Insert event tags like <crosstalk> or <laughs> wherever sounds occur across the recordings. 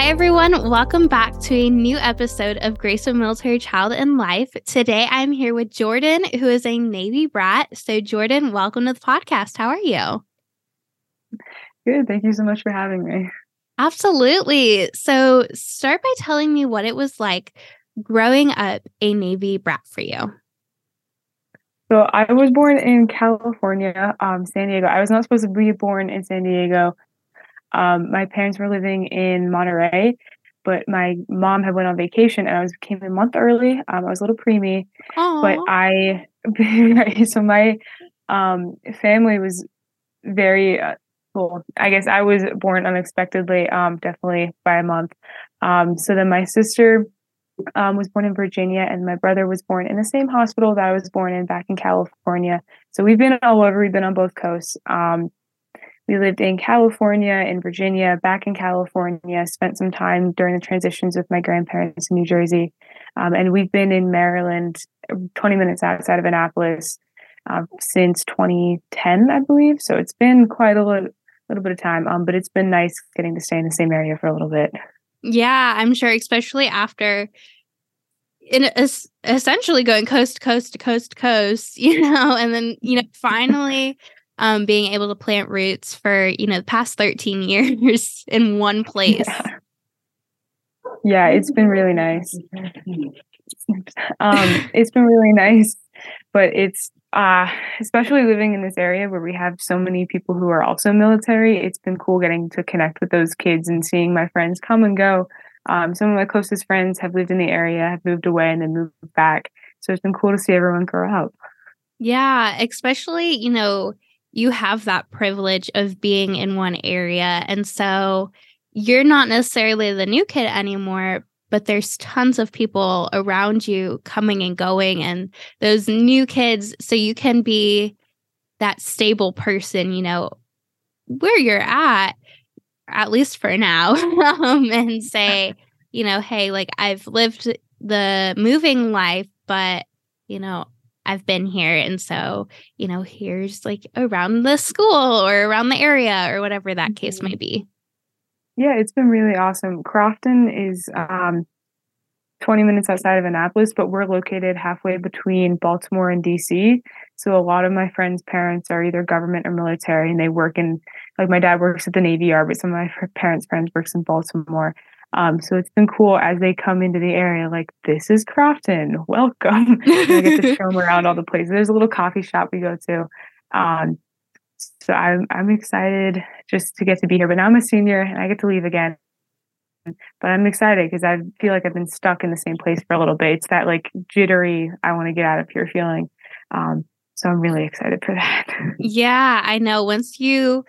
Hi, everyone. Welcome back to a new episode of Grace of Military Child and Life. Today, I'm here with Jordan, who is a Navy brat. So, Jordan, welcome to the podcast. How are you? Good. Thank you so much for having me. Absolutely. So, start by telling me what it was like growing up a Navy brat for you. So, I was born in California, um, San Diego. I was not supposed to be born in San Diego. Um, my parents were living in Monterey, but my mom had went on vacation and I was came a month early. Um, I was a little preemie, but I <laughs> so my um, family was very uh, cool. I guess I was born unexpectedly, um, definitely by a month. Um, so then my sister um, was born in Virginia, and my brother was born in the same hospital that I was born in back in California. So we've been all over. We've been on both coasts. Um, we lived in California, in Virginia, back in California, spent some time during the transitions with my grandparents in New Jersey. Um, and we've been in Maryland, 20 minutes outside of Annapolis, uh, since 2010, I believe. So it's been quite a little, little bit of time, um, but it's been nice getting to stay in the same area for a little bit. Yeah, I'm sure, especially after in essentially going coast to coast to coast to coast, <laughs> you know, and then, you know, finally um, being able to plant roots for you know the past 13 <laughs> years in one place. Yeah, yeah it's been really nice. Um, <laughs> it's been really nice but it's uh, especially living in this area where we have so many people who are also military it's been cool getting to connect with those kids and seeing my friends come and go. Um, some of my closest friends have lived in the area have moved away and then moved back. So it's been cool to see everyone grow up. Yeah especially you know you have that privilege of being in one area. And so you're not necessarily the new kid anymore, but there's tons of people around you coming and going, and those new kids. So you can be that stable person, you know, where you're at, at least for now, <laughs> um, and say, you know, hey, like I've lived the moving life, but, you know, I've been here. And so, you know, here's like around the school or around the area or whatever that case mm-hmm. might be. Yeah, it's been really awesome. Crofton is um, 20 minutes outside of Annapolis, but we're located halfway between Baltimore and DC. So a lot of my friends' parents are either government or military, and they work in, like my dad works at the Navy Yard, but some of my parents' friends works in Baltimore. Um, so it's been cool as they come into the area, like, this is Crofton, welcome. <laughs> I get to show them around all the places. There's a little coffee shop we go to. Um, so I'm, I'm excited just to get to be here. But now I'm a senior and I get to leave again. But I'm excited because I feel like I've been stuck in the same place for a little bit. It's that like jittery, I want to get out of here feeling. Um, so I'm really excited for that. <laughs> Yeah, I know. Once you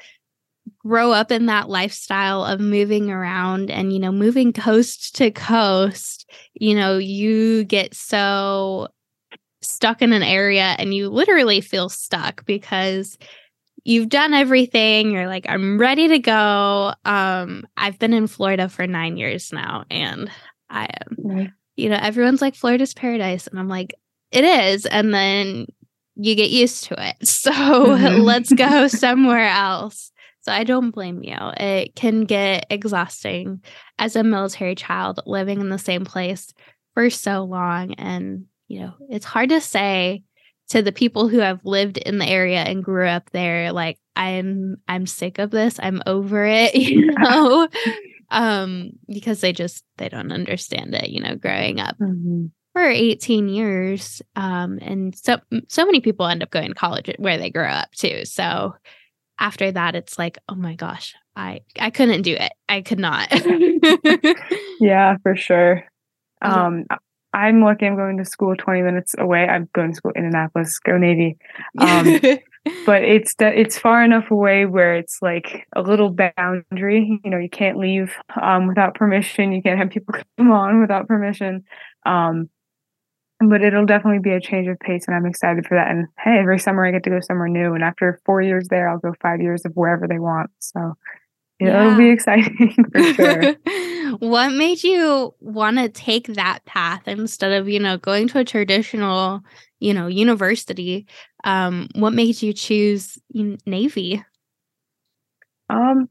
grow up in that lifestyle of moving around and you know moving coast to coast you know you get so stuck in an area and you literally feel stuck because you've done everything. You're like i'm ready to go. Um i've been in florida for 9 years now and i am you know everyone's like florida's paradise. And i'm like it is. And then you get used to it. <laughs> So mm-hmm. let's go somewhere else so I don't blame you. It can get exhausting as a military child living in the same place for so long. And, you know, it's hard to say to the people who have lived in the area and grew up there, like, I'm I'm sick of this. I'm over it, <laughs> you know. um, because they just they don't understand it, you know, growing up. Mm-hmm for 18 years um, and so so many people end up going to college where they grow up too so after that it's like oh my gosh i i couldn't do it. I could not. <laughs> Yeah for sure. <laughs> Um i'm lucky i'm going to school 20 minutes away. I'm going to school in annapolis. Go navy. Um, <laughs> but it's that it's far enough away where it's like a little boundary. You know, you can't leave um, without permission. You can't have people come on without permission. Um, but it'll definitely be a change of pace, and I'm excited for that. And hey, every summer I get to go somewhere new, and after four years there, I'll go five years of wherever they want. So yeah. it'll be exciting <laughs> for sure. <laughs> what made you want to take that path instead of you know going to a traditional you know university um what made you choose navy um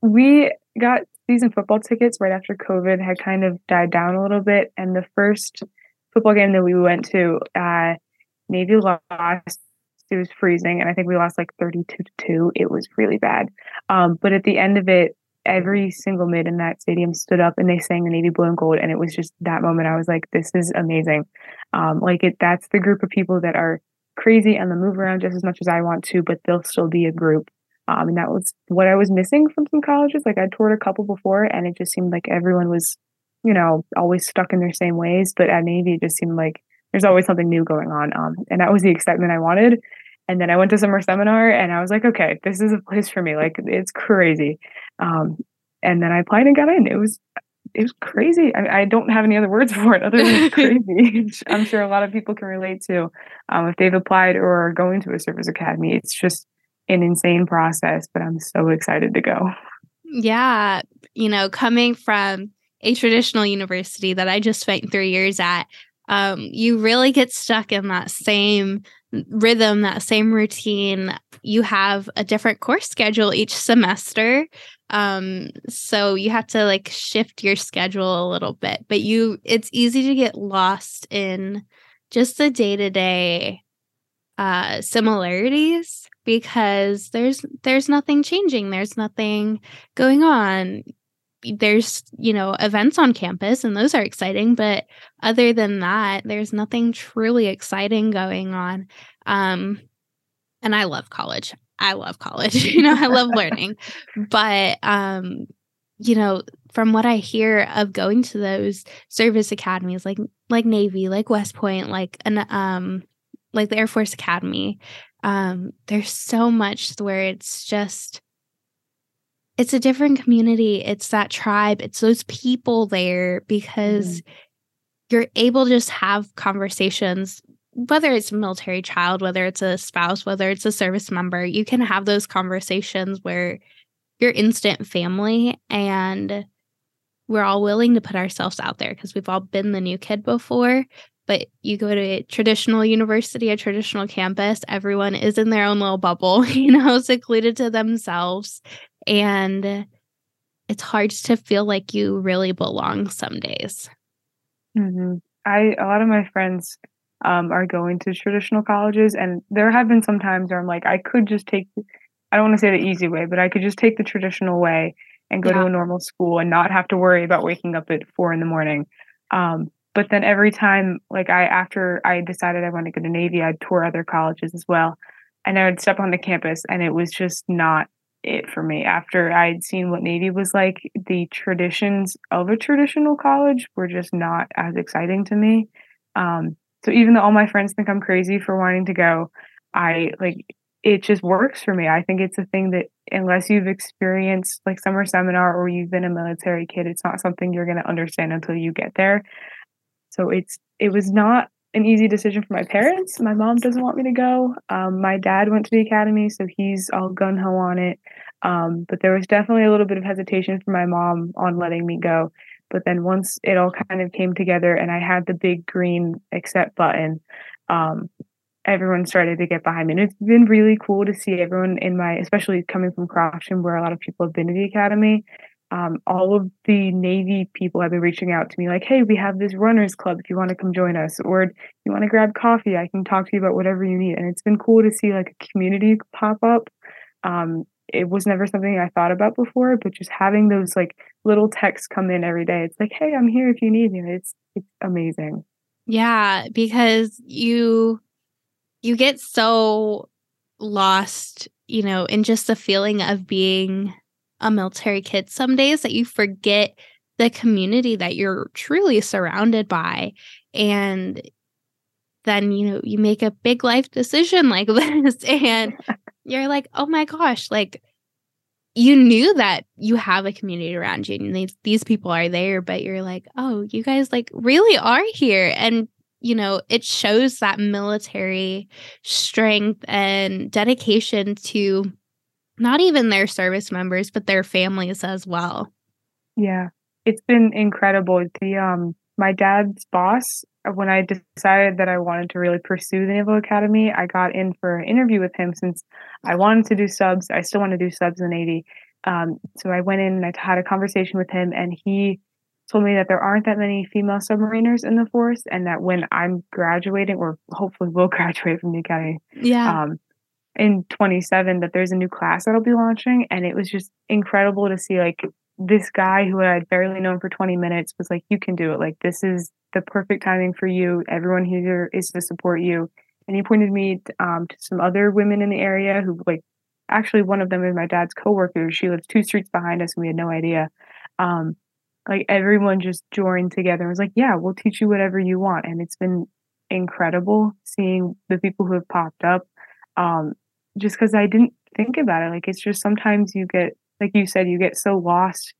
we got season football tickets right after covid had kind of died down a little bit and the first football game that we went to uh navy lost. It was freezing and i think we lost like 32 to 2 it was really bad. Um but at the end of it every single mid in that stadium stood up and they sang the navy blue and gold and it was just that moment i was like this is amazing. Um like it that's the group of people that are crazy and they move around just as much as i want to but they'll still be a group. Um and that was what i was missing from some colleges. Like i toured a couple before and it just seemed like everyone was you know always stuck in their same ways but at navy it just seemed like there's always something new going on um and that was the excitement i wanted and then I went to summer seminar and I was like, okay, this is a place for me. Like it's crazy. Um, and then I applied and got in. It was it was crazy. I, I don't have any other words <laughs> for it other than <laughs> crazy. I'm sure a lot of people can relate to um, if they've applied or are going to a service academy. It's just an insane process, but I'm so excited to go. Yeah, you know, coming from a traditional university that I just spent three years at, um, you really get stuck in that same rhythm, that same routine. You have a different course schedule each semester. Um, so you have to like shift your schedule a little bit, but you it's easy to get lost in just the day-to-day uh similarities because there's there's nothing changing. There's nothing going on there's you know events on campus and those are exciting but other than that there's nothing truly exciting going on. Um and i love college. I love college <laughs> you know i love learning. But um you know from what i hear of going to those service academies like like navy like west point like an um like the air force academy um there's so much where it's just it's a different community. It's that tribe. It's those people there because mm-hmm. you're able to just have conversations, whether it's a military child, whether it's a spouse, whether it's a service member, you can have those conversations where you're instant family and we're all willing to put ourselves out there because we've all been the new kid before. But you go to a traditional university, a traditional campus, everyone is in their own little bubble, <laughs> you know, secluded to themselves and it's hard to feel like you really belong some days. Mm-hmm. I a lot of my friends um, are going to traditional colleges, and there have been some times where I'm like, I could just take, I don't want to say the easy way, but I could just take the traditional way and go yeah. to a normal school and not have to worry about waking up at four in the morning. Um, but then every time, like I after I decided I wanted to go to Navy, I'd tour other colleges as well, and I would step on the campus, and it was just not it for me. After I'd seen what Navy was like, the traditions of a traditional college were just not as exciting to me. Um, so even though all my friends think I'm crazy for wanting to go, I like it just works for me. I think it's a thing that unless you've experienced like summer seminar or you've been a military kid, it's not something you're going to understand until you get there. So it's it was not an easy decision for my parents. My mom doesn't want me to go. Um, my dad went to the academy, so he's all gun ho on it. Um, but there was definitely a little bit of hesitation for my mom on letting me go. But then once it all kind of came together and I had the big green accept button, um, everyone started to get behind me. And it's been really cool to see everyone in my, especially coming from Crofton, where a lot of people have been to the academy, um, all of the Navy people have been reaching out to me like, hey, we have this runners club if you want to come join us, or you want to grab coffee, I can talk to you about whatever you need. And it's been cool to see like a community pop up. Um, it was never something I thought about before, but just having those like little texts come in every day, it's like, hey, I'm here if you need me. It's it's amazing. Yeah, because you you get so lost, you know, in just the feeling of being a military kid some days that you forget the community that you're truly surrounded by and then you know you make a big life decision like <laughs> this and you're like oh my gosh like you knew that you have a community around you and these, these people are there but you're like oh you guys like really are here and you know it shows that military strength and dedication to not even their service members but their families as well yeah it's been incredible the um my dad's boss when I decided that I wanted to really pursue the Naval Academy, I got in for an interview with him since I wanted to do subs. I still want to do subs in Navy. Um, so I went in and I had a conversation with him, and he told me that there aren't that many female submariners in the force, and that when I'm graduating, or hopefully will <laughs> graduate from the academy, yeah, um, in 27, that there's a new class that'll be launching, and it was just incredible to see like this guy who I'd barely known for 20 minutes was like, "You can do it. Like this is the perfect timing for you. Everyone here is to support you. And he pointed me um, to some other women in the area who, like, actually, one of them is my dad's coworker. She lives two streets behind us, and we had no idea. Um, like, everyone just joined together and was like, Yeah, we'll teach you whatever you want. And it's been incredible seeing the people who have popped up. Um, just because I didn't think about it. Like, it's just sometimes you get, like you said, you get so lost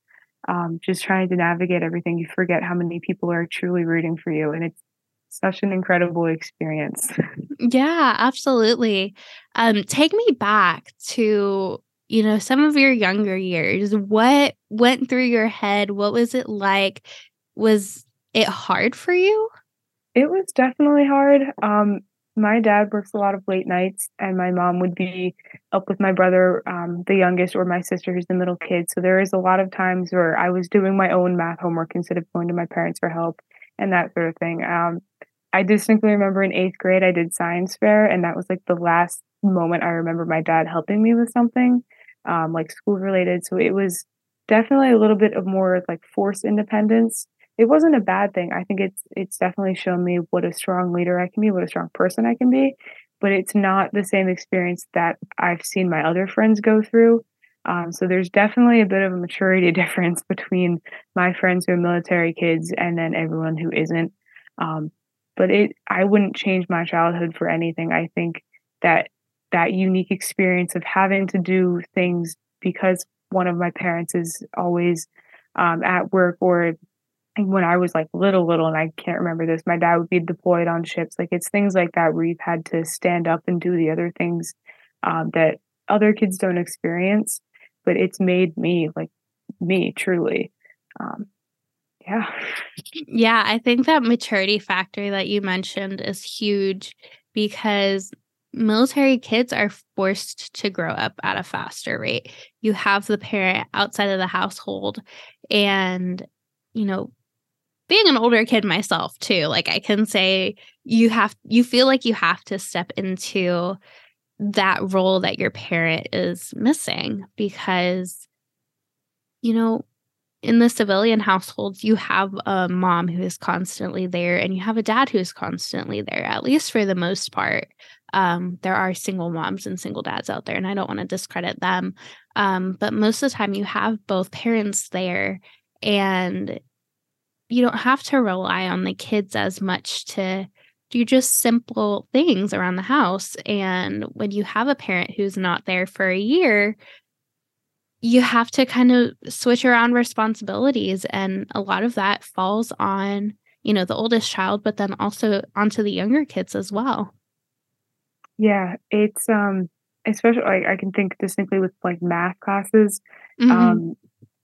um, just trying to navigate everything, you forget how many people are truly rooting for you. And it's such an incredible experience. yeah, absolutely. Um, take me back to, you know, some of your younger years. What went through your head? What was it like? Was it hard for you? It was definitely hard. Um, my dad works a lot of late nights and my mom would be up with my brother um, the youngest or my sister who's the middle kid. So there is a lot of times where i was doing my own math homework instead of going to my parents for help and that sort of thing. Um, i distinctly remember in eighth grade i did science fair and that was like the last moment i remember my dad helping me with something um, like school related. So it was definitely a little bit of more like forced independence it wasn't a bad thing. I think it's it's definitely shown me what a strong leader I can be, what a strong person I can be. But it's not the same experience that I've seen my other friends go through. Um, so there's definitely a bit of a maturity <laughs> difference between my friends who are military kids and then everyone who isn't. Um, but it, I wouldn't change my childhood for anything. I think that that unique experience of having to do things because one of my parents is always um, at work or when I was like little, little, and I can't remember this, my dad would be deployed on ships. Like it's things like that where you've had to stand up and do the other things um, that other kids don't experience. But it's made me like me truly. Um, yeah. Yeah, I think that maturity factor that you mentioned is huge because military kids are forced to grow up at a faster rate. You have the parent outside of the household and you know being an older kid myself too like i can say you have you feel like you have to step into that role that your parent is missing because you know in the civilian households you have a mom who is constantly there and you have a dad who is constantly there at least for the most part. Um, there are single moms and single dads out there and i don't want to discredit them. Um, but most of the time you have both parents there and you don't have to rely on the kids as much to do just simple things around the house. And when you have a parent who's not there for a year, you have to kind of switch around responsibilities. And a lot of that falls on, you know, the oldest child, but then also onto the younger kids as well. Yeah, it's um especially like I can think distinctly with like math classes. Mm-hmm. Um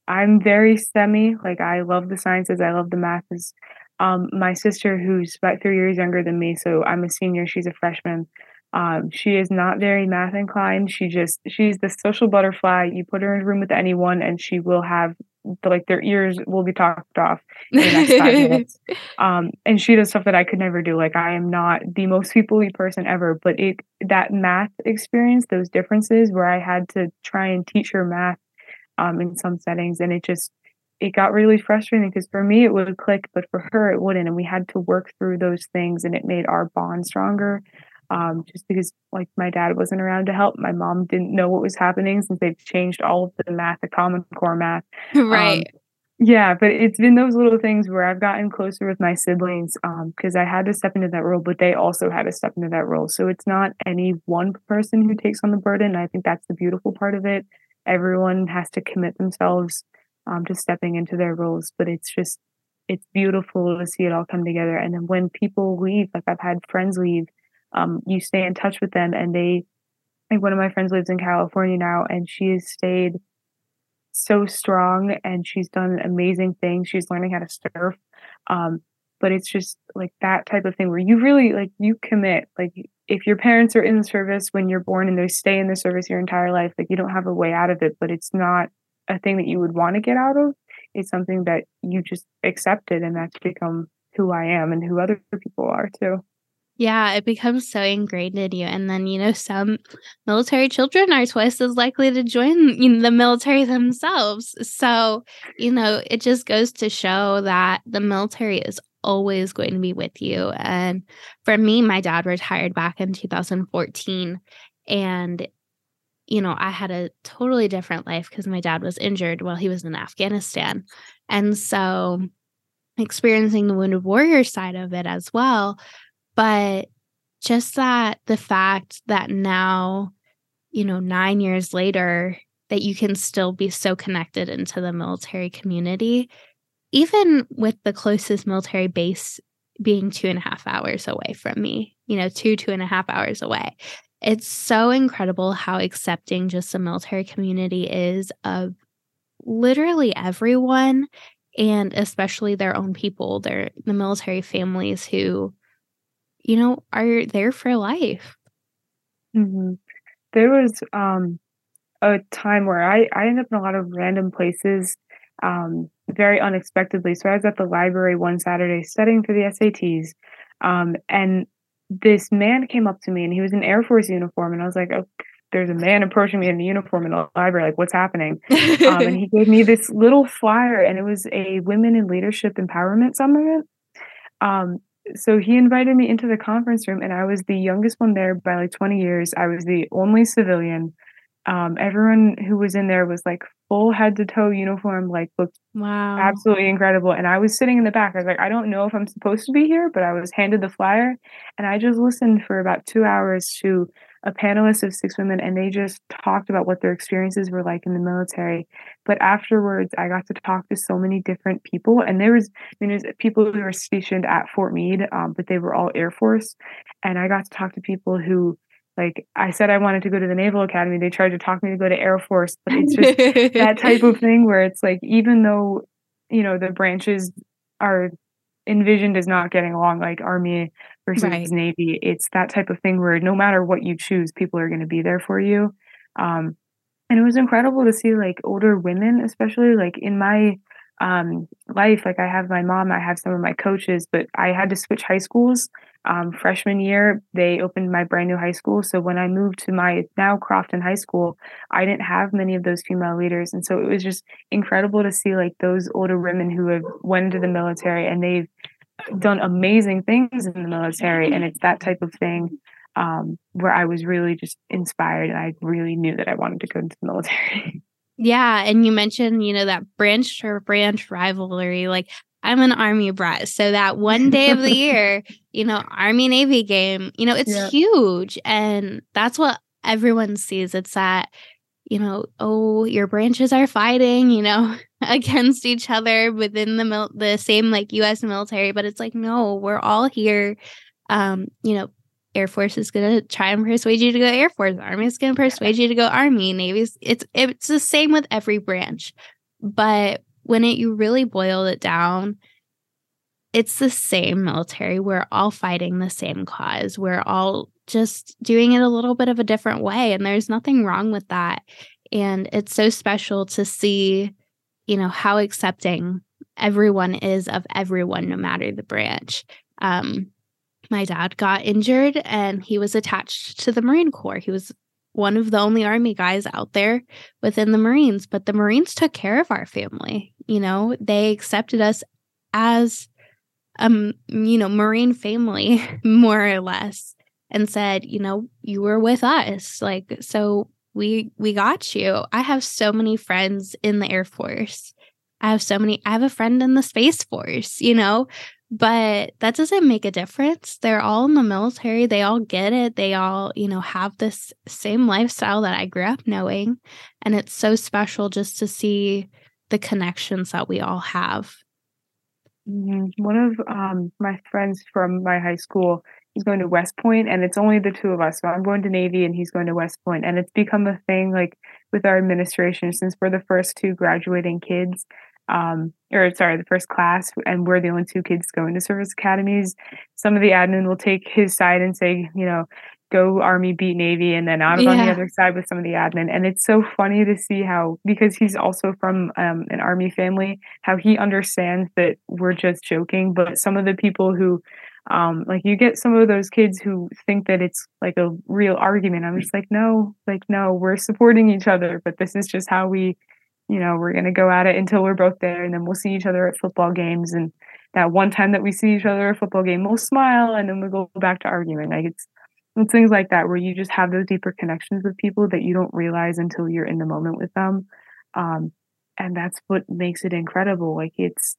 I'm very STEMmy. Like I love the sciences. I love the maths. Um, my sister, who's about three years younger than me, so I'm a senior. She's a freshman. Um, she is not very math inclined. She just she's the social butterfly. You put her in a room with anyone, and she will have like their ears will be talked off in the next five <laughs> minutes. Um, and she does stuff that I could never do. Like I am not the most peoplely person ever, but it that math experience, those differences where I had to try and teach her math um, in some settings. And it just, it got really frustrating because for me it would click, but for her it wouldn't. And we had to work through those things and it made our bond stronger. Um, just because like my dad wasn't around to help. My mom didn't know what was happening since they've changed all of the math, the common core math. <laughs> Right. Um, Yeah, but it's been those little things where I've gotten closer with my siblings because um, I had to step into that role, but they also had to step into that role. So it's not any one person who takes on the burden. I think that's the beautiful part of it. Everyone has to commit themselves um, to stepping into their roles, but it's just it's beautiful to see it all come together. And then when people leave, like I've had friends leave, um, you stay in touch with them, and they like one of my friends lives in California now, and she has stayed so strong and she's done amazing things. She's learning how to surf. Um, but it's just like that type of thing where you really like you commit. Like if your parents are in the service when you're born and they stay in the service your entire life, like you don't have a way out of it, but it's not a thing that you would want to get out of. It's something that you just accepted and that's become who I am and who other people are too. Yeah, it becomes so ingrained in you. And then, you know, some military children are twice as likely to join you know, the military themselves. So, you know, it just goes to show that the military is always going to be with you. And for me, my dad retired back in 2014. And, you know, I had a totally different life because my dad was injured while he was in Afghanistan. And so, experiencing the wounded warrior side of it as well but just that the fact that now, you know, nine years later, that you can still be so connected into the military community, even with the closest military base being two and a half hours away from me, you know, two, two and a half hours away. It's so incredible how accepting just the military community is of literally everyone and especially their own people, their the military families who you know, are there for life. Mm-hmm. There was um, a time where I, I ended up in a lot of random places um, very unexpectedly. So I was at the library one Saturday studying for the SATs. Um, and this man came up to me and he was in Air Force uniform. And I was like, oh, there's a man approaching me in a uniform in the library. Like, what's happening? um, and <laughs> he gave me this little flyer, and it was a Women in Leadership Empowerment Summit. Um, so he invited me into the conference room and i was the youngest one there by like 20 years i was the only civilian um, everyone who was in there was like full head to toe uniform like looked wow. absolutely incredible. And i was sitting in the back. I was like i don't know if i'm supposed to be here but i was handed the flyer and i just listened for about two hours to a panelist of six women and they just talked about what their experiences were like in the military. But afterwards i got to talk to so many different people and there was i mean there's people who were stationed at fort meade um, but they were all air force. And i got to talk to people who like i said i wanted to go to the naval academy they tried to talk me to go to air force but it's just <laughs> that type of thing where it's like even though you know the branches are envisioned as not getting along like army versus right. navy it's that type of thing where no matter what you choose people are going to be there for you um, and it was incredible to see like older women especially like in my um, life like i have my mom i have some of my coaches but i had to switch high schools um, freshman year they opened my brand new high school. So when i moved to my now crofton high school i didn't have many of those female leaders. And so it was just incredible to see like those older women who have went into the military and they've done amazing things in the military. And it's that type of thing um, where i was really just inspired and i really knew that i wanted to go into the military. <laughs> Yeah and you mentioned you know that branch to branch rivalry like i'm an army brat so that one day of the year <laughs> you know army navy game you know it's yeah. huge and that's what everyone sees. It's that you know oh your branches are fighting you know <laughs> against each other within the mil- the same like US military but it's like no we're all here. Um you know Air Force is going to try and persuade you to go Air Force. Army is going to persuade you to go Army. Navy's it's it's the same with every branch but when it you really boil it down it's the same military we're all fighting the same cause we're all just doing it a little bit of a different way and there's nothing wrong with that and it's so special to see you know, how accepting everyone is of everyone, no matter the branch. Um, my dad got injured and he was attached to the Marine Corps. He was one of the only Army guys out there within the Marines, but the Marines took care of our family. You know, they accepted us as um you know marine family <laughs> more or less and said you know you were with us like so we we got you. I have so many friends in the Air Force I have so many, I have a friend in the Space Force, you know, but that doesn't make a difference. They're all in the military. They all get it. They all, you know, have this same lifestyle that I grew up knowing. And it's so special just to see the connections that we all have. Mm-hmm. One of um, my friends from my high school, he's going to West Point, and it's only the two of us. So I'm going to Navy, and he's going to West Point, and it's become a thing like with our administration since we're the first two graduating kids um, or sorry, the first class, and we're the only two kids going to service academies. Some of the admin will take his side and say, you know, go Army, beat Navy, and then I'm yeah. on the other side with some of the admin. And it's so funny to see how, because he's also from um, an Army family, how he understands that we're just joking. But some of the people who, um, like, you get some of those kids who think that it's like a real argument. I'm just like, no, like, no, we're supporting each other, but this is just how we you know, we're going to go at it until we're both there and then we'll see each other at football games. And that one time that we see each other at a football game, we'll smile and then we'll go back to arguing. Like it's, it's things like that where you just have those deeper connections with people that you don't realize until you're in the moment with them. Um, and that's what makes it incredible. Like it's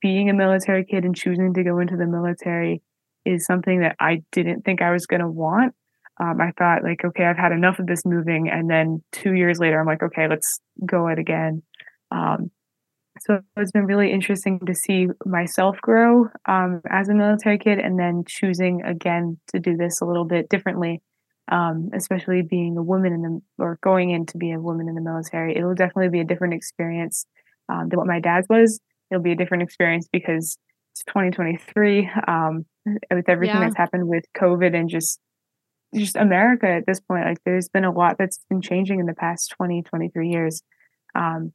being a military kid and choosing to go into the military is something that I didn't think I was going to want um, I thought like, okay, I've had enough of this moving. And then two years later, I'm like, okay, let's go it again. Um, so it's been really interesting to see myself grow um, as a military kid and then choosing again to do this a little bit differently, um, especially being a woman in the or going in to be a woman in the military. It'll definitely be a different experience um, than what my dad's was. It'll be a different experience because it's 2023 um, with everything yeah. that's happened with COVID and just just America at this point. Like there's been a lot that's been changing in the past 20, 23 years. Um,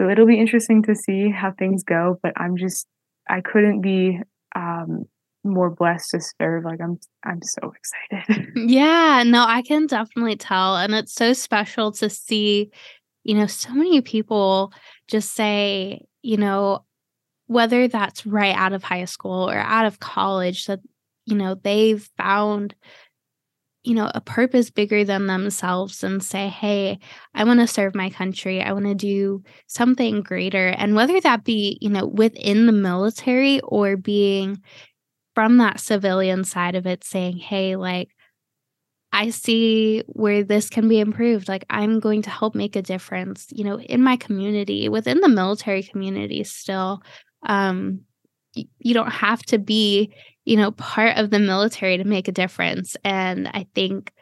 so it'll be interesting to see how things go, but I'm just, I couldn't be um, more blessed to serve. Like I'm, I'm so excited. <laughs> Yeah, no, I can definitely tell. And it's so special to see, you know, so many people just say, you know, whether that's right out of high school or out of college, that, you know, they've found you know, a purpose bigger than themselves and say, hey, I want to serve my country. I want to do something greater. And whether that be, you know, within the military or being from that civilian side of it, saying, hey, like, I see where this can be improved. Like, I'm going to help make a difference, you know, in my community, within the military community still. Um, you don't have to be you know, part of the military to make a difference. And I think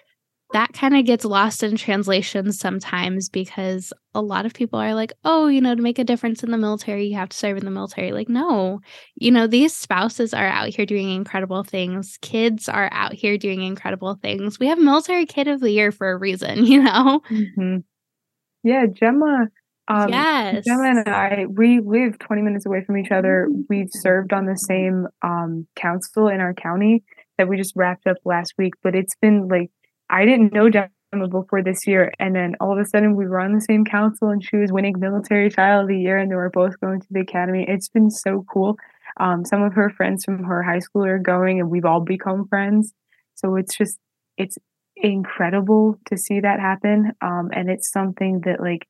that kind of gets lost in translation sometimes because a lot of people are like, oh, you know, to make a difference in the military, you have to serve in the military. Like, no, you know, these spouses are out here doing incredible things. Kids are out here doing incredible things. We have Military Kid of the Year for a reason, <laughs> you know? Mm-hmm. Yeah, Gemma um, yes. Gemma and I, we live 20 minutes away from each other. We've served on the same um, council in our county that we just wrapped up last week. But it's been like, I didn't know Gemma before this year. And then all of a sudden we were on the same council and she was winning Military Child of the Year and they were both going to the academy. It's been so cool. Um, some of her friends from her high school are going and we've all become friends. So it's just, it's incredible to see that happen. Um, and it's something that like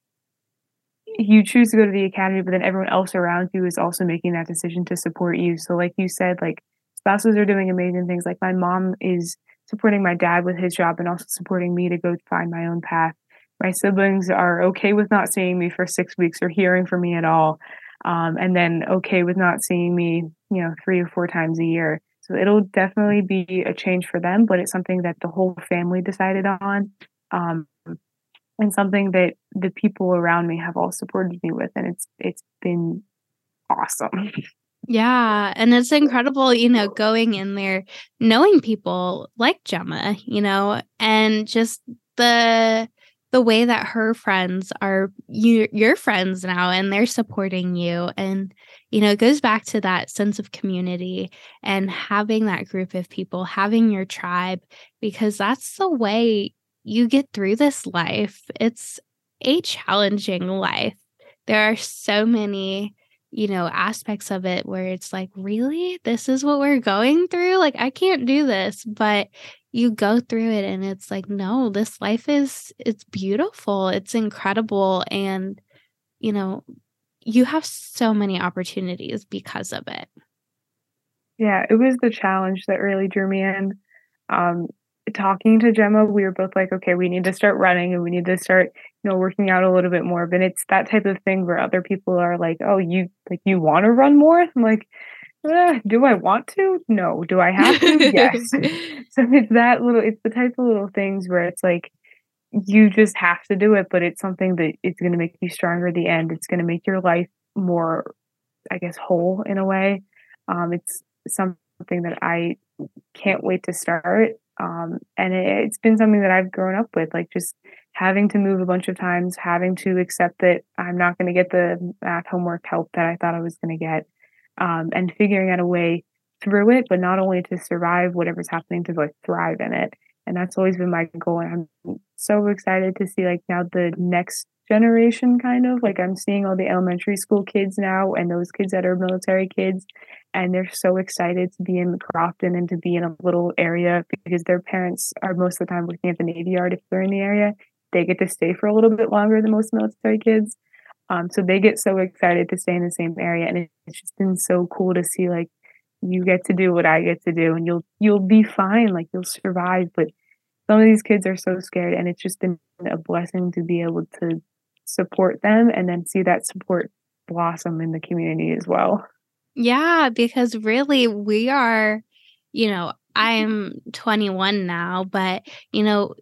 you choose to go to the academy, but then everyone else around you is also making that decision to support you. So, like you said, like spouses are doing amazing things. Like my mom is supporting my dad with his job and also supporting me to go find my own path. My siblings are okay with not seeing me for six weeks or hearing from me at all. Um, and then okay with not seeing me, you know, three or four times a year. So it'll definitely be a change for them, but it's something that the whole family decided on. Um, and something that the people around me have all supported me with and it's it's been awesome. Yeah and it's incredible you know going in there knowing people like gemma you know and just the the way that her friends are you, your friends now and they're supporting you and you know it goes back to that sense of community and having that group of people having your tribe because that's the way you get through this life. It's a challenging life. There are so many, you know, aspects of it where it's like, really? This is what we're going through? Like, I can't do this. But you go through it and it's like, no, this life is, it's beautiful. It's incredible. And, you know, you have so many opportunities because of it. Yeah, it was the challenge that really drew me in. Um, talking to Gemma, we were both like, okay, we need to start running and we need to start, you know, working out a little bit more. But it's that type of thing where other people are like, oh, you like you want to run more? I'm like, eh, do I want to? No. Do I have to? <laughs> yes. <laughs> so it's that little, it's the type of little things where it's like you just have to do it, but it's something that it's going to make you stronger at the end. It's going to make your life more, I guess, whole in a way. Um, it's something that I can't wait to start. Um, and it, it's been something that I've grown up with, like just having to move a bunch of times, having to accept that I'm not going to get the math homework help that I thought I was going to get, um, and figuring out a way through it, but not only to survive whatever's happening, to like thrive in it. And that's always been my goal. And I'm so excited to see like now the next generation kind of like I'm seeing all the elementary school kids now and those kids that are military kids and they're so excited to be in Crofton and to be in a little area because their parents are most of the time working at the Navy Yard if they're in the area. They get to stay for a little bit longer than most military kids. Um, so they get so excited to stay in the same area and it's just been so cool to see like you get to do what I get to do and you'll you'll be fine, like you'll survive. But some of these kids are so scared and it's just been a blessing to be able to support them and then see that support blossom in the community as well. Yeah, because really we are, you know, I'm 21 now, but you know,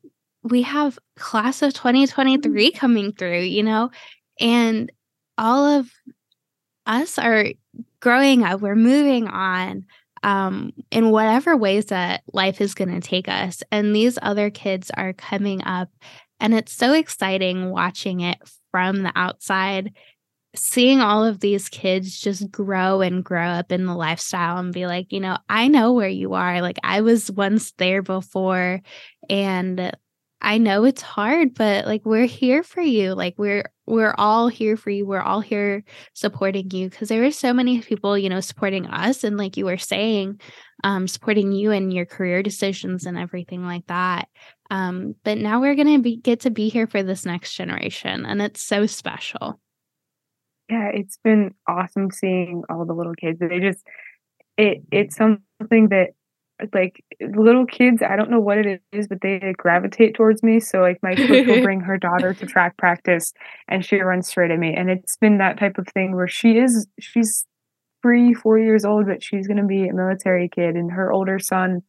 we have class of 2023 coming through, you know, and all of us are growing up, we're moving on um, in whatever ways that life is going to take us. And these other kids are coming up. And it's so exciting watching it from the outside, seeing all of these kids just grow and grow up in the lifestyle and be like, you know, I know where you are. Like, I was once there before. And I know it's hard, but like we're here for you. Like we're we're all here for you. We're all here supporting you because there are so many people, you know, supporting us and like you were saying, um, supporting you and your career decisions and everything like that. Um, but now we're gonna get to be here for this next generation, and it's so special. Yeah, it's been awesome seeing all the little kids. They just it it's something that like little kids i don't know what it is but they gravitate towards me so like my coach will <laughs> bring her daughter to track practice and she runs straight at me and it's been that type of thing where she is she's three four years old but she's going to be a military kid and her older son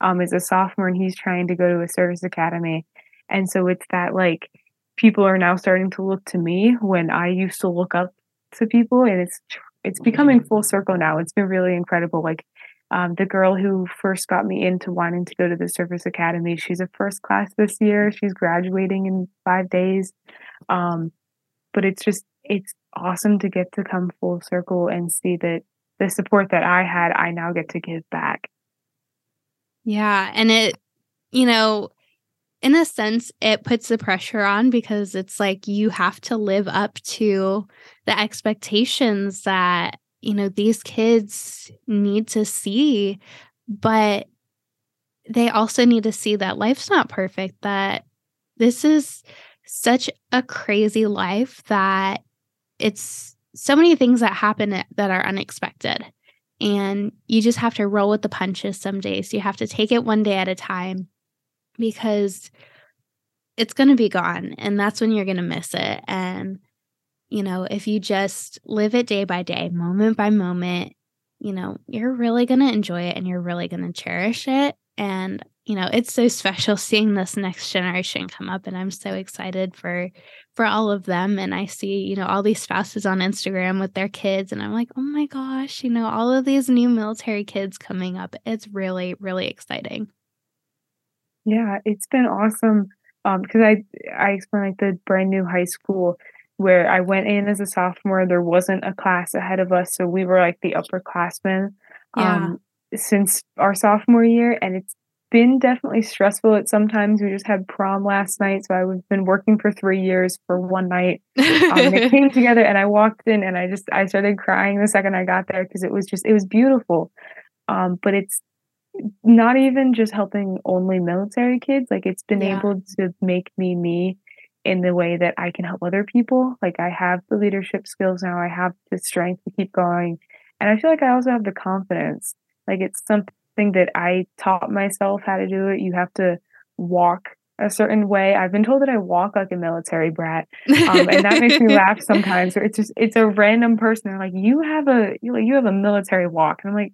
um, is a sophomore and he's trying to go to a service academy and so it's that like people are now starting to look to me when i used to look up to people and it's it's becoming full circle now it's been really incredible like um, the girl who first got me into wanting to go to the Service Academy. She's a first class this year. She's graduating in five days. Um, but it's just, it's awesome to get to come full circle and see that the support that I had, I now get to give back. Yeah. And it, you know, in a sense, it puts the pressure on because it's like you have to live up to the expectations that you know these kids need to see but they also need to see that life's not perfect that this is such a crazy life that it's so many things that happen that are unexpected and you just have to roll with the punches some days you have to take it one day at a time because it's going to be gone and that's when you're going to miss it and you know, if you just live it day by day, moment by moment, you know, you're really going to enjoy it and you're really going to cherish it. And, you know, it's so special seeing this next generation come up and I'm so excited for for all of them and I see, you know, all these spouses on Instagram with their kids and I'm like, "Oh my gosh, you know, all of these new military kids coming up. It's really really exciting." Yeah, it's been awesome um because I I explained like the brand new high school where I went in as a sophomore, there wasn't a class ahead of us. So we were like the upperclassmen yeah. um, since our sophomore year. And it's been definitely stressful at sometimes. We just had prom last night. So I've been working for three years for one night. Um, it <laughs> came together and I walked in and I just, I started crying the second I got there because it was just, it was beautiful. Um, but it's not even just helping only military kids. Like it's been yeah. able to make me me in the way that I can help other people. Like I have the leadership skills now, I have the strength to keep going. And I feel like I also have the confidence. Like it's something that I taught myself how to do it. You have to walk a certain way. I've been told that I walk like a military brat, um, and that makes me <laughs> laugh sometimes. Or it's just it's a random person. They're like, "You have a you like you have a military walk," and I'm like,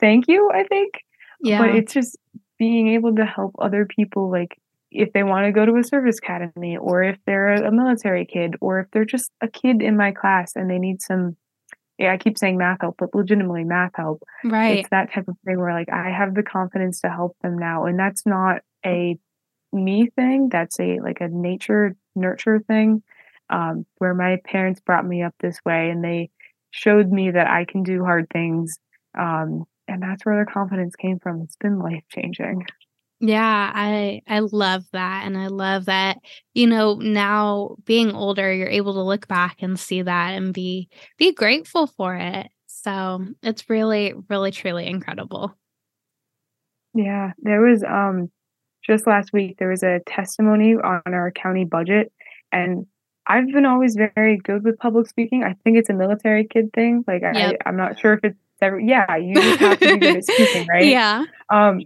"Thank you." I think, yeah. But it's just being able to help other people, like if they want to go to a service academy, or if they're a military kid, or if they're just a kid in my class and they need some. Yeah, I keep saying math help, but legitimately math help. Right. It's that type of thing where like I have the confidence to help them now. And that's not a me thing. That's a like a nature nurture thing, um, where my parents brought me up this way and they showed me that I can do hard things. Um, and that's where their confidence came from. It's been life changing. Yeah, I I love that and I love that you know now being older you're able to look back and see that and be be grateful for it. So, it's really really truly incredible. Yeah, there was um just last week there was a testimony on our county budget and I've been always very good with public speaking. I think it's a military kid thing. Like yep. I, I'm not sure if it's ever yeah, you just have to be good at speaking, <laughs> right? Yeah. Um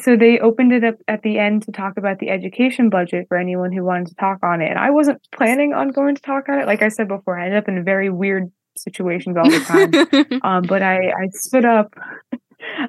so they opened it up at the end to talk about the education budget for anyone who wanted to talk on it. And I wasn't planning on going to talk on it. Like I said before, I ended up in very weird situations all the time. <laughs> um, but I, I stood up <laughs>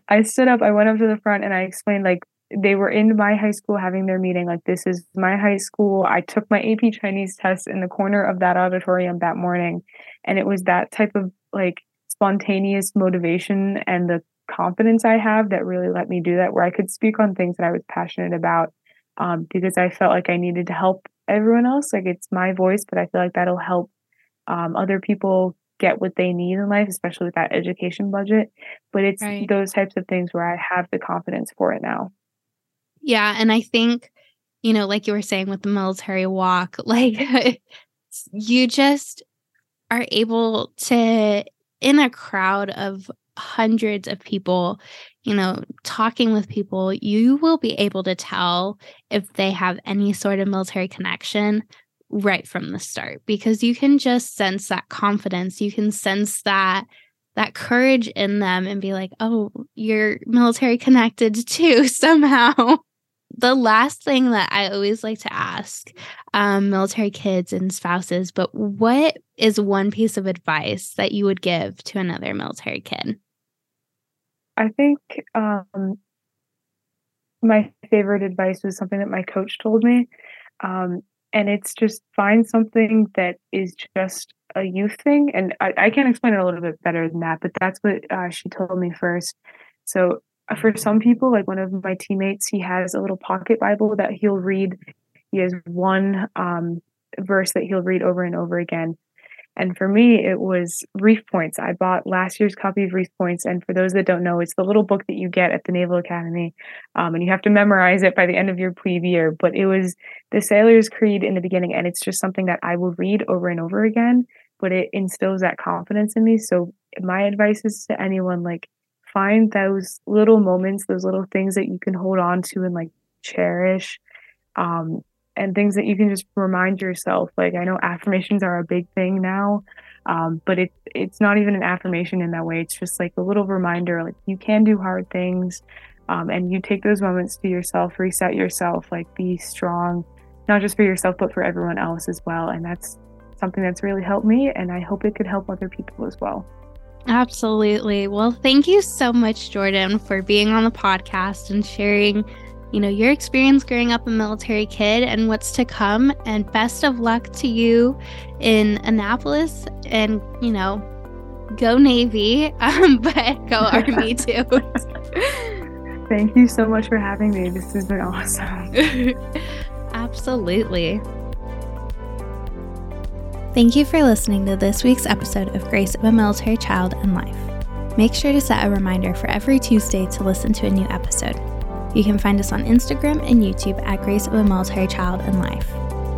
I stood up, I went up to the front and I explained like they were in my high school having their meeting like this is my high school i took my ap chinese test in the corner of that auditorium that morning and it was that type of like spontaneous motivation and the confidence i have that really let me do that where i could speak on things that i was passionate about um, because i felt like i needed to help everyone else like it's my voice but i feel like that'll help um, other people get what they need in life especially with that education budget but it's right. those types of things where i have the confidence for it now yeah. And I think, you know, like you were saying with the military walk, <laughs> like you just are able to, in a crowd of hundreds of people, you know, talking with people, you will be able to tell if they have any sort of military connection right from the start because you can just sense that confidence. You can sense that that courage in them and be like, "Oh, you're military connected <laughs> too somehow." the last thing that I always like to ask um, military kids and spouses, but what is one piece of advice that you would give to another military kid? I think um, my favorite advice was something that my coach told me. Um, and it's just find something that is just a youth thing. And I, I can explain it a little bit better than that, but that's what uh, she told me first. So for some people, like one of my teammates, he has a little pocket Bible that he'll read. He has one um, verse that he'll read over and over again. And for me, it was Reef Points. I bought last year's copy of Reef Points. And for those that don't know, it's the little book that you get at the Naval Academy. Um, and you have to memorize it by the end of your plebe year. But it was the Sailor's Creed in the beginning. And it's just something that I will read over and over again. But it instills that confidence in me. So my advice is to anyone like, find those little moments, those little things that you can hold on to and like cherish. Um, and things that you can just remind yourself. Like I know affirmations are a big thing now, um, but it it's not even an affirmation in that way. It's just like a little reminder, like you can do hard things, um, and you take those moments to yourself, reset yourself, like be strong, not just for yourself but for everyone else as well. And that's something that's really helped me, and I hope it could help other people as well. Absolutely. Well, thank you so much, Jordan, for being on the podcast and sharing, you know, your experience growing up a military kid and what's to come. And best of luck to you in Annapolis and, you know, go Navy, <laughs> um, but go <laughs> Army too. <laughs> Thank you so much for having me. This has been awesome. Absolutely. Thank you for listening to this week's episode of Grace of a Military Child and Life. Make sure to set a reminder for every Tuesday to listen to a new episode. You can find us on Instagram and YouTube at Grace of a Military Child and Life.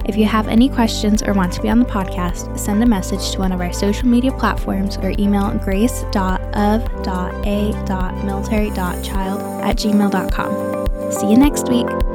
If you have any questions or want to be on the podcast, send a message to one of our social media platforms or email grace.of.a.military.child at gmail.com. See you next week.